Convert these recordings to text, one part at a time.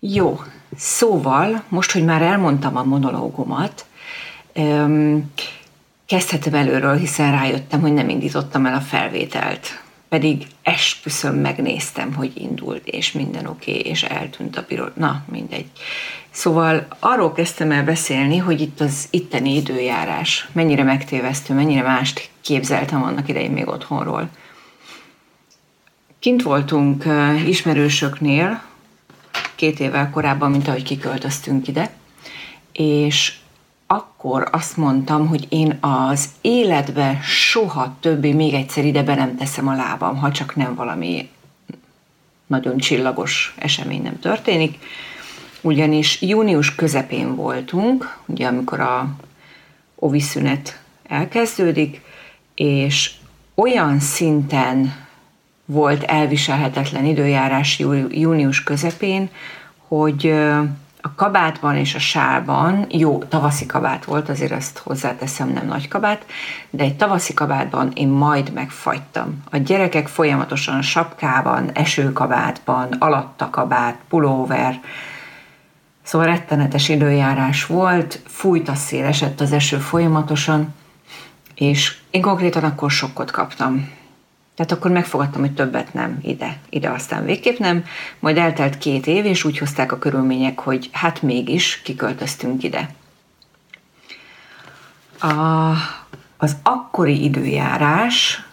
Jó, szóval, most, hogy már elmondtam a monológomat, kezdhetem előről, hiszen rájöttem, hogy nem indítottam el a felvételt. Pedig esküszöm megnéztem, hogy indult, és minden oké, okay, és eltűnt a piros. Na, mindegy. Szóval arról kezdtem el beszélni, hogy itt az itteni időjárás mennyire megtévesztő, mennyire mást képzeltem annak idején még otthonról. Kint voltunk ismerősöknél, két évvel korábban, mint ahogy kiköltöztünk ide, és akkor azt mondtam, hogy én az életbe soha többé még egyszer ide be nem teszem a lábam, ha csak nem valami nagyon csillagos esemény nem történik. Ugyanis június közepén voltunk, ugye amikor a ovi szünet elkezdődik, és olyan szinten volt elviselhetetlen időjárás június közepén, hogy a kabátban és a sálban, jó, tavaszi kabát volt, azért ezt hozzáteszem, nem nagy kabát, de egy tavaszi kabátban én majd megfagytam. A gyerekek folyamatosan sapkában, esőkabátban, alatta kabát, pulóver, szóval rettenetes időjárás volt, fújt a szél, esett az eső folyamatosan, és én konkrétan akkor sokkot kaptam. Tehát akkor megfogadtam, hogy többet nem ide, ide aztán végképp nem. Majd eltelt két év, és úgy hozták a körülmények, hogy hát mégis kiköltöztünk ide. A, az akkori időjárás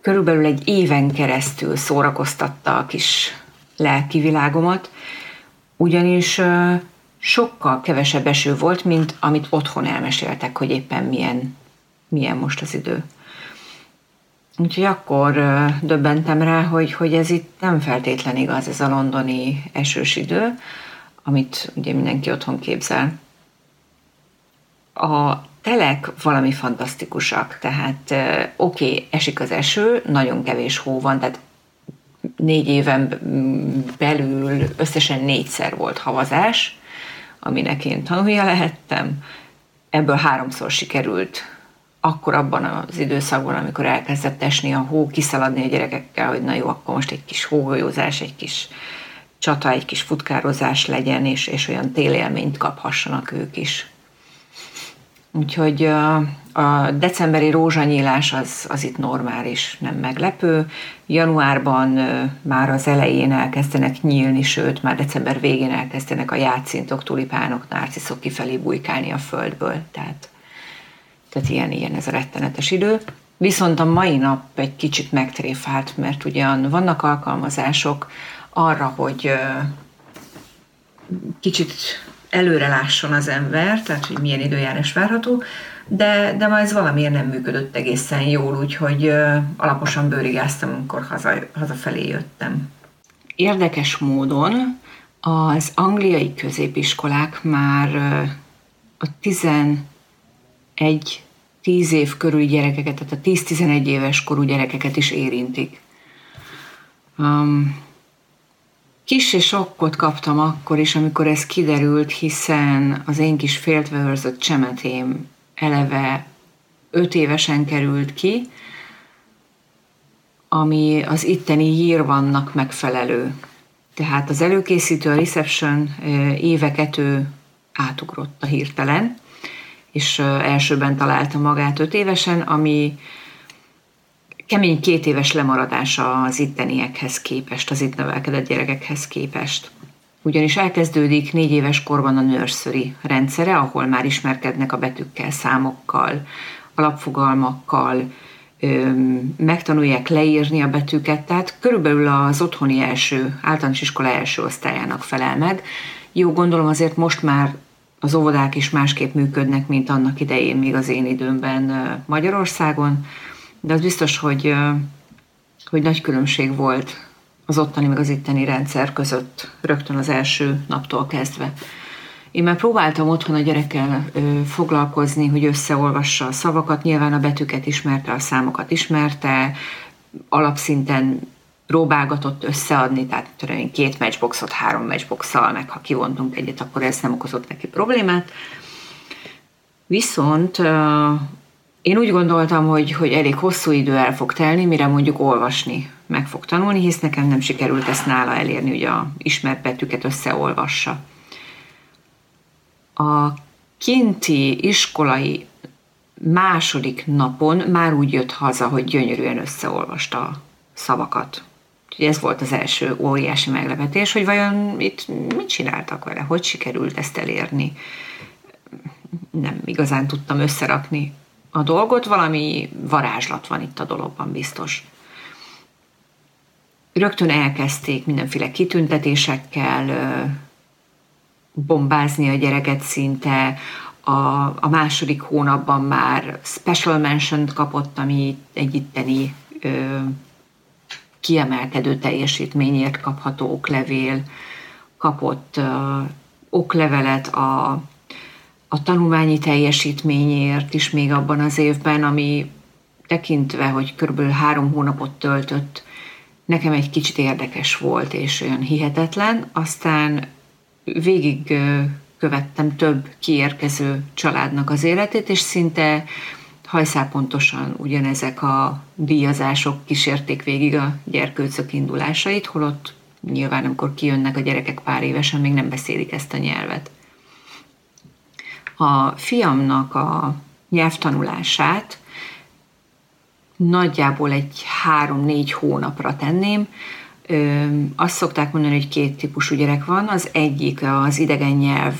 körülbelül egy éven keresztül szórakoztatta a kis lelki világomat, ugyanis sokkal kevesebb eső volt, mint amit otthon elmeséltek, hogy éppen milyen, milyen most az idő. Úgyhogy akkor döbbentem rá, hogy, hogy ez itt nem feltétlen igaz, ez a londoni esős idő, amit ugye mindenki otthon képzel. A telek valami fantasztikusak, tehát oké, okay, esik az eső, nagyon kevés hó van, tehát négy éven belül összesen négyszer volt havazás, aminek én tanulja lehettem. Ebből háromszor sikerült akkor abban az időszakban, amikor elkezdett esni a hó, kiszaladni a gyerekekkel, hogy na jó, akkor most egy kis hógolyózás, egy kis csata, egy kis futkározás legyen, és, és olyan télélményt kaphassanak ők is. Úgyhogy a, decemberi rózsanyílás az, az itt normális, nem meglepő. Januárban már az elején elkezdenek nyílni, sőt, már december végén elkezdenek a játszintok, tulipánok, narciszok kifelé bujkálni a földből. Tehát tehát ilyen, ilyen ez a rettenetes idő. Viszont a mai nap egy kicsit megtréfált, mert ugyan vannak alkalmazások arra, hogy kicsit előre lásson az ember, tehát hogy milyen időjárás várható, de, de ma ez valamiért nem működött egészen jól, úgyhogy alaposan bőrigáztam, amikor haza, hazafelé jöttem. Érdekes módon az angliai középiskolák már a egy 10 év körüli gyerekeket, tehát a 10-11 éves korú gyerekeket is érintik. Um, kis és sokkot kaptam akkor is, amikor ez kiderült, hiszen az én kis féltve csemetém eleve 5 évesen került ki, ami az itteni vannak megfelelő. Tehát az előkészítő, a reception éveket ő átugrott a hirtelen, és elsőben találta magát öt évesen, ami kemény két éves lemaradása az itteniekhez képest, az itt nevelkedett gyerekekhez képest. Ugyanis elkezdődik négy éves korban a nursery rendszere, ahol már ismerkednek a betűkkel, számokkal, alapfogalmakkal, megtanulják leírni a betűket, tehát körülbelül az otthoni első, általános iskola első osztályának felel meg. Jó, gondolom azért most már az óvodák is másképp működnek, mint annak idején, még az én időmben Magyarországon, de az biztos, hogy, hogy nagy különbség volt az ottani meg az itteni rendszer között rögtön az első naptól kezdve. Én már próbáltam otthon a gyerekkel foglalkozni, hogy összeolvassa a szavakat, nyilván a betűket ismerte, a számokat ismerte, alapszinten próbálgatott összeadni, tehát tudom két matchboxot három matchboxal, meg ha kivontunk egyet, akkor ez nem okozott neki problémát. Viszont én úgy gondoltam, hogy, hogy elég hosszú idő el fog telni, mire mondjuk olvasni meg fog tanulni, hisz nekem nem sikerült ezt nála elérni, hogy a ismert betűket összeolvassa. A kinti iskolai második napon már úgy jött haza, hogy gyönyörűen összeolvasta a szavakat. Úgyhogy ez volt az első óriási meglepetés, hogy vajon itt mit csináltak vele, hogy sikerült ezt elérni. Nem igazán tudtam összerakni a dolgot, valami varázslat van itt a dologban biztos. Rögtön elkezdték mindenféle kitüntetésekkel bombázni a gyereket szinte, a, a második hónapban már special mention kapott, ami egy itteni ö, kiemelkedő teljesítményért kapható oklevél, kapott ö, oklevelet a, a tanulmányi teljesítményért is még abban az évben, ami tekintve, hogy körülbelül három hónapot töltött, nekem egy kicsit érdekes volt és olyan hihetetlen. Aztán végig követtem több kiérkező családnak az életét, és szinte hajszálpontosan ugyanezek a díjazások kísérték végig a gyerkőcök indulásait, holott nyilván amikor kijönnek a gyerekek pár évesen, még nem beszélik ezt a nyelvet. A fiamnak a nyelvtanulását nagyjából egy három-négy hónapra tenném. Ö, azt szokták mondani, hogy két típusú gyerek van. Az egyik az idegen nyelv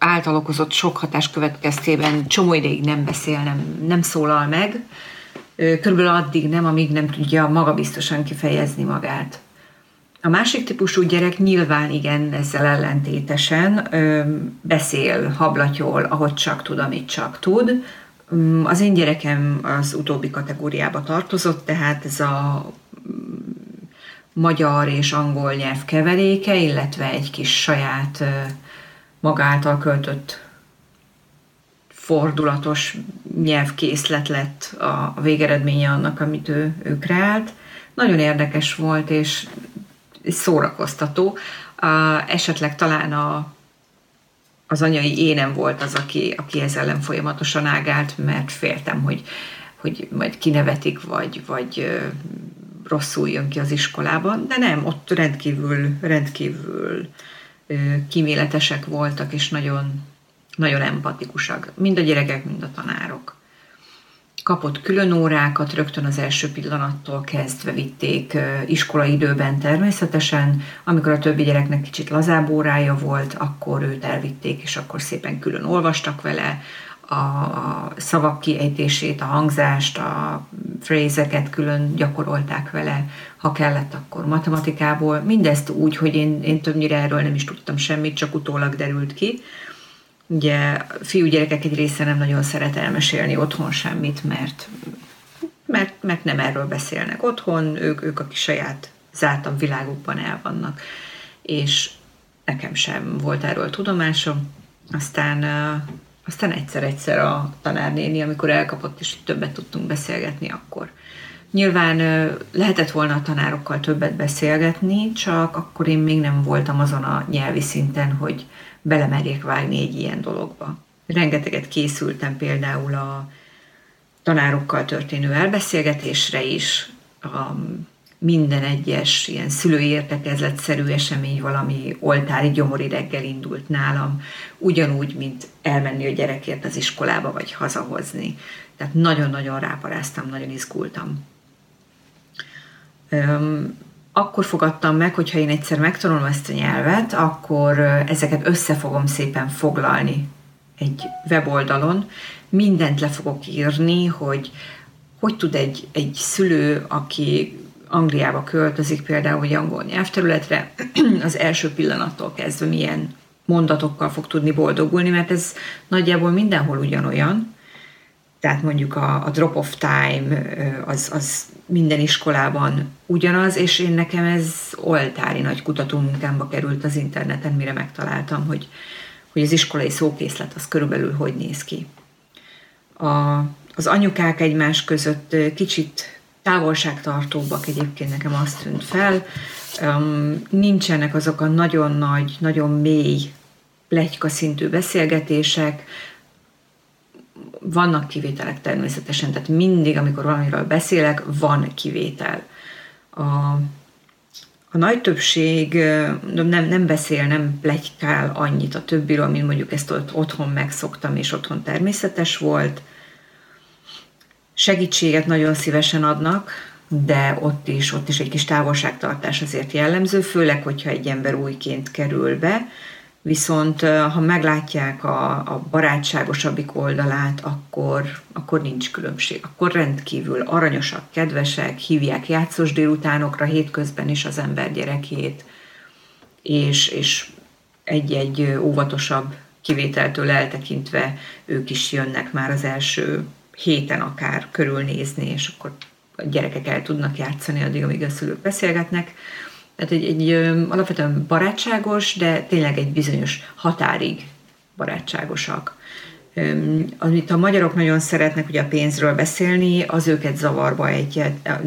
által okozott sok hatás következtében csomó ideig nem beszél, nem, nem szólal meg, körülbelül addig nem, amíg nem tudja magabiztosan kifejezni magát. A másik típusú gyerek nyilván igen ezzel ellentétesen beszél, hablatyol, ahogy csak tud, amit csak tud. Az én gyerekem az utóbbi kategóriába tartozott, tehát ez a magyar és angol nyelv keveréke, illetve egy kis saját maga által költött fordulatos nyelvkészlet lett a végeredménye annak, amit ő, ő kreált. Nagyon érdekes volt, és szórakoztató. Uh, esetleg talán a, az anyai énem volt az, aki, aki ezzel ellen folyamatosan ágált, mert féltem, hogy, hogy majd kinevetik, vagy, vagy rosszul jön ki az iskolában, de nem, ott rendkívül, rendkívül kíméletesek voltak, és nagyon, nagyon empatikusak. Mind a gyerekek, mind a tanárok. Kapott külön órákat, rögtön az első pillanattól kezdve vitték iskolaidőben természetesen. Amikor a többi gyereknek kicsit lazább órája volt, akkor őt elvitték, és akkor szépen külön olvastak vele, a szavak kiejtését, a hangzást, a frézeket külön gyakorolták vele, ha kellett, akkor matematikából. Mindezt úgy, hogy én, én többnyire erről nem is tudtam semmit, csak utólag derült ki. Ugye fiúgyerekek egy része nem nagyon szeret elmesélni otthon semmit, mert, mert, mert nem erről beszélnek otthon, ők, ők a kis saját zártabb világukban el vannak. És nekem sem volt erről tudomásom. Aztán aztán egyszer-egyszer a tanárnéni, amikor elkapott, és többet tudtunk beszélgetni, akkor. Nyilván lehetett volna a tanárokkal többet beszélgetni, csak akkor én még nem voltam azon a nyelvi szinten, hogy belemerjék vágni egy ilyen dologba. Rengeteget készültem például a tanárokkal történő elbeszélgetésre is, a minden egyes ilyen szülői értekezletszerű esemény valami oltári gyomori reggel indult nálam, ugyanúgy, mint elmenni a gyerekért az iskolába, vagy hazahozni. Tehát nagyon-nagyon ráparáztam, nagyon izgultam. Akkor fogadtam meg, hogyha én egyszer megtanulom ezt a nyelvet, akkor ezeket össze fogom szépen foglalni egy weboldalon, mindent le fogok írni, hogy hogy tud egy, egy szülő, aki Angliába költözik például, hogy angol nyelvterületre, az első pillanattól kezdve milyen mondatokkal fog tudni boldogulni, mert ez nagyjából mindenhol ugyanolyan. Tehát mondjuk a, a drop-off time az, az minden iskolában ugyanaz, és én nekem ez oltári nagy kutatómunkámba került az interneten, mire megtaláltam, hogy, hogy az iskolai szókészlet az körülbelül hogy néz ki. A, az anyukák egymás között kicsit távolságtartóbbak egyébként nekem azt tűnt fel. Um, nincsenek azok a nagyon nagy, nagyon mély plegyka szintű beszélgetések. vannak kivételek természetesen, tehát mindig, amikor valamiről beszélek, van kivétel. A, a nagy többség nem, nem beszél, nem plegykál annyit a többiről, mint mondjuk ezt ott otthon megszoktam, és otthon természetes volt. Segítséget nagyon szívesen adnak, de ott is, ott is egy kis távolságtartás azért jellemző, főleg, hogyha egy ember újként kerül be, viszont ha meglátják a, a barátságosabbik oldalát, akkor, akkor nincs különbség. Akkor rendkívül aranyosak, kedvesek, hívják játszós délutánokra hétközben is az ember gyerekét, és, és egy-egy óvatosabb kivételtől eltekintve ők is jönnek már az első héten akár körülnézni, és akkor a gyerekek el tudnak játszani addig, amíg a szülők beszélgetnek. Tehát egy, egy alapvetően barátságos, de tényleg egy bizonyos határig barátságosak. Amit a magyarok nagyon szeretnek ugye a pénzről beszélni, az őket zavarba egy,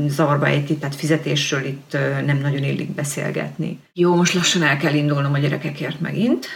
zavarba egy, tehát fizetésről itt nem nagyon illik beszélgetni. Jó, most lassan el kell indulnom a gyerekekért megint,